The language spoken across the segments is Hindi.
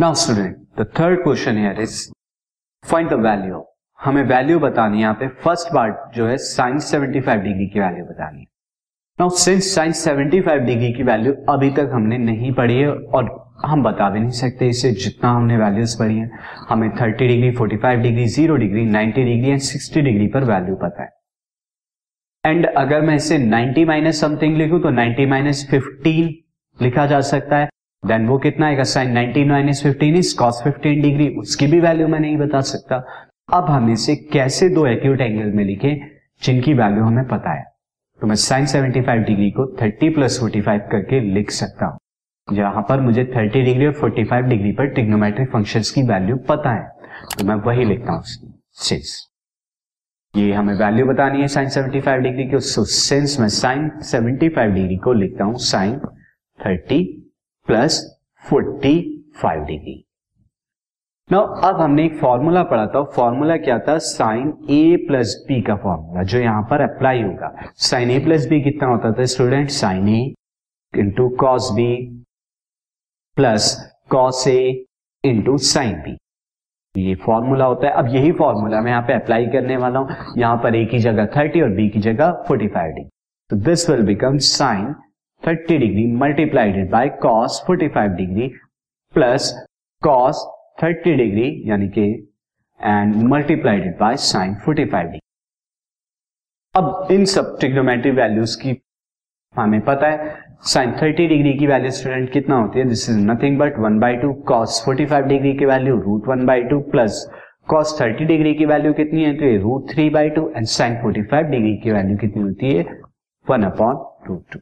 Now student the third question here is find the value हमें वैल्यू बतानी है यहाँ पे। फ़र्स्ट पार्ट जो है साइन 75 डिग्री की वैल्यू बतानी है। नाउ सिंस साइन 75 डिग्री की वैल्यू अभी तक हमने नहीं पढ़ी है और हम बता भी नहीं सकते इसे जितना हमने वैल्यूज़ पढ़ी है। हमें 30 degree 45 degree 0 degree 90 degree and 60 degree पर वैल्यू पता है। एंड अगर मैं इसे 90 माइनस समथिंग लिखूं तो 90 माइनस फिफ्टीन लिखा जा सकता है। देन वो कितना आएगा? Sine 19 minus fifteen is cos 15 degree उसकी भी वैल्यू मैं नहीं बता सकता। अब हम इसे कैसे दो एक्यूट एंगल में लिखे, जिनकी वैल्यू हमें पता है। तो मैं साइन 75 डिग्री को 30 प्लस 45 करके लिख सकता हूँ। जहाँ पर मुझे 30 डिग्री और 45 डिग्री पर टिग्नोमेट्रिक फ़ंक्शंस की वैल्यू पता है। तो मैं वही लिखता हूँ। सिंस ये हमें वैल्यू बतानी है साइन 75 डिग्री की। सिंस मैं साइन 75 डिग्री को लिखता हूँ साइन 30 प्लस 45 डिग्री नो अब हमने एक फॉर्मूला पढ़ा था। फॉर्मूला क्या था? साइन ए प्लस बी का फॉर्मूला जो यहाँ पर अप्लाई होगा। साइन ए प्लस बी कितना होता था student sine A into cos B plus cos A into sine B ये फॉर्मूला होता है। अब यही फॉर्मूला मैं यहाँ पे अप्लाई करने वाला हूँ। यहाँ पर ए की जगह 30 और बी की जगह 45 डिग्री तो this will become sine 30 degree multiplied by cos 45 degree plus cos 30 degree यानी कि and multiplied by sine 45 degree अब इन सब ट्रिग्नोमेट्री वैल्यूज़ की हमें पता है साइन 30 डिग्री की वैल्यू स्टूडेंट कितना होती है? This is nothing but one by two cos 45 degree की value root one by two plus cos 30 degree की वैल्यू कितनी है? तो ये root three by two and sine 45 degree की वैल्यू कितनी होती है? One upon root two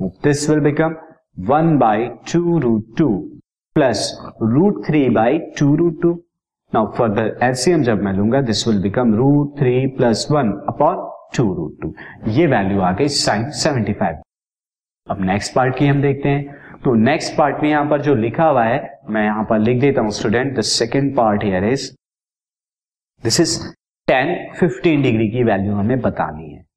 Will become 1 by 2 root 2 plus root 3 by 2 root 2. Now, for the LCM जब मैं लूँगा this will become root three plus one upon two root two ये वैल्यू आ गई साइन 75. अब नेक्स्ट पार्ट की हम देखते हैं तो नेक्स्ट पार्ट में यहाँ पर जो लिखा हुआ है, मैं यहाँ पर लिख देता हूँ student the second part here is this is 10 15 degree की वैल्यू हमें बतानी है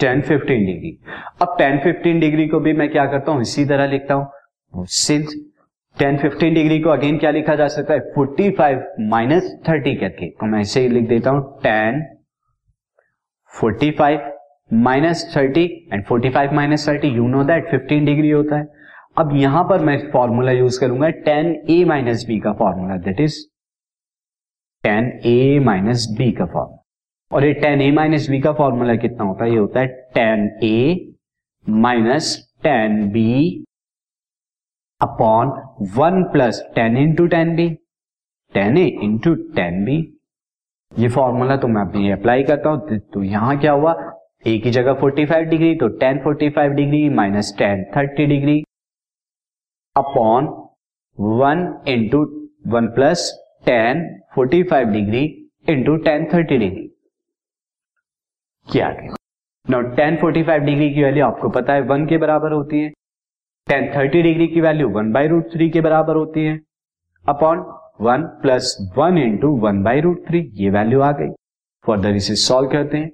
टेन फिफ्टीन डिग्री। अब टेन फिफ्टीन डिग्री को भी मैं क्या करता हूँ? इसी तरह लिखता हूँ। सिंस टेन फिफ्टीन डिग्री को अगेन क्या लिखा जा सकता है? फोर्टी फाइव माइनस थर्टी करके। तो मैं इसे लिख देता हूँ। Tan, forty five minus thirty and forty five minus thirty. You know that fifteen degree होता है। अब यहाँ पर मैं फॉर्मूला यूज़ करूँगा। टेन ए माइनस बी का formula that is tan A minus B का फॉर्मूला और ये टेन ए माइनस बी का फॉर्मूला कितना होता है? ये होता है tan A minus tan B upon one plus tan into tan B tan A into tan B ये फॉर्मूला तो मैं अभी अप्लाई करता हूँ तो यहाँ क्या हुआ? ए की जगह 45 डिग्री तो tan 45 degree minus tan 30 degree upon one into one plus tan 45 degree into tan 30 degree किया गया। Now tan forty five degree की वैल्यू आपको पता है वन के बराबर होती है। टेन थर्टी डिग्री की value one by root three के बराबर होती है। Upon one plus one into one by root three ये वैल्यू आ गई। फर्दर इसे सॉल्व करते हैं।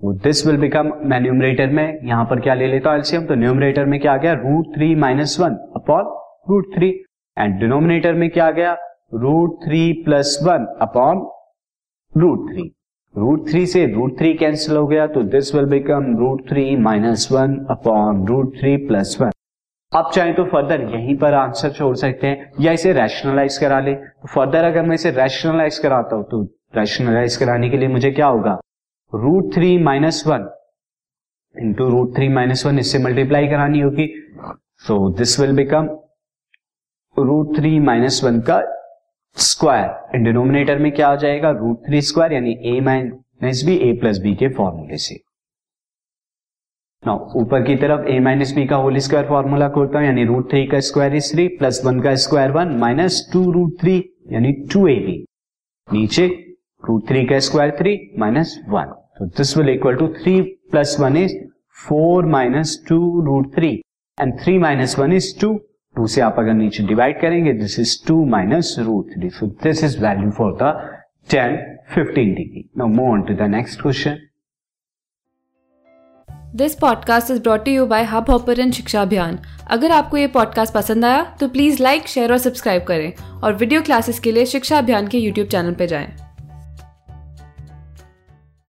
वो दिस विल बिकम मैं न्यूमरेटर में, यहाँ पर क्या ले लेता हूँ एलसीएम तो न्यूमरेटर में क्या आ गया? Root three minus one upon root three and denominator में क्या आ गया? Root three plus one upon root three root three से रूट थ्री कैंसिल हो गया तो this will become root three minus one upon root three plus one आप चाहें तो फर्दर यहीं पर आंसर छोड़ सकते हैं, या इसे रैशनलाइज करा ले। तो फर्दर अगर मैं इसे रैशनलाइज कराता हूँ तो रैशनलाइज कराने के लिए मुझे क्या होगा? Root three minus one into root three minus one इससे मल्टीप्लाई करानी होगी। So this will become root three minus one का स्क्वायर। डिनोमिनेटर में क्या आ जाएगा? रूट थ्री स्क्वायर यानी A minus B A plus B के फॉर्मूले से। ऊपर की तरफ़ ए माइनस बी का होल स्क्वायर फॉर्मूला खोलता हूँ, यानी रूट थ्री का square is three plus one का square one minus two root three यानी टू ए बी नीचे रूट थ्री का स्क्वायर थ्री माइनस वन तो this will equal to three plus one is four minus two root three and three minus one is two two से आप अगर नीचे डिवाइड करेंगे this is two minus root three so this is value for the tan fifteen degree now move on to the next question this podcast is brought you by Hub Hopper शिक्षा अभियान अगर आपको ये पॉडकास्ट पसंद आया तो प्लीज़ लाइक शेयर और सब्सक्राइब करें और वीडियो क्लासेस के लिए शिक्षा अभियान के यूट्यूब चैनल पर जाएँ।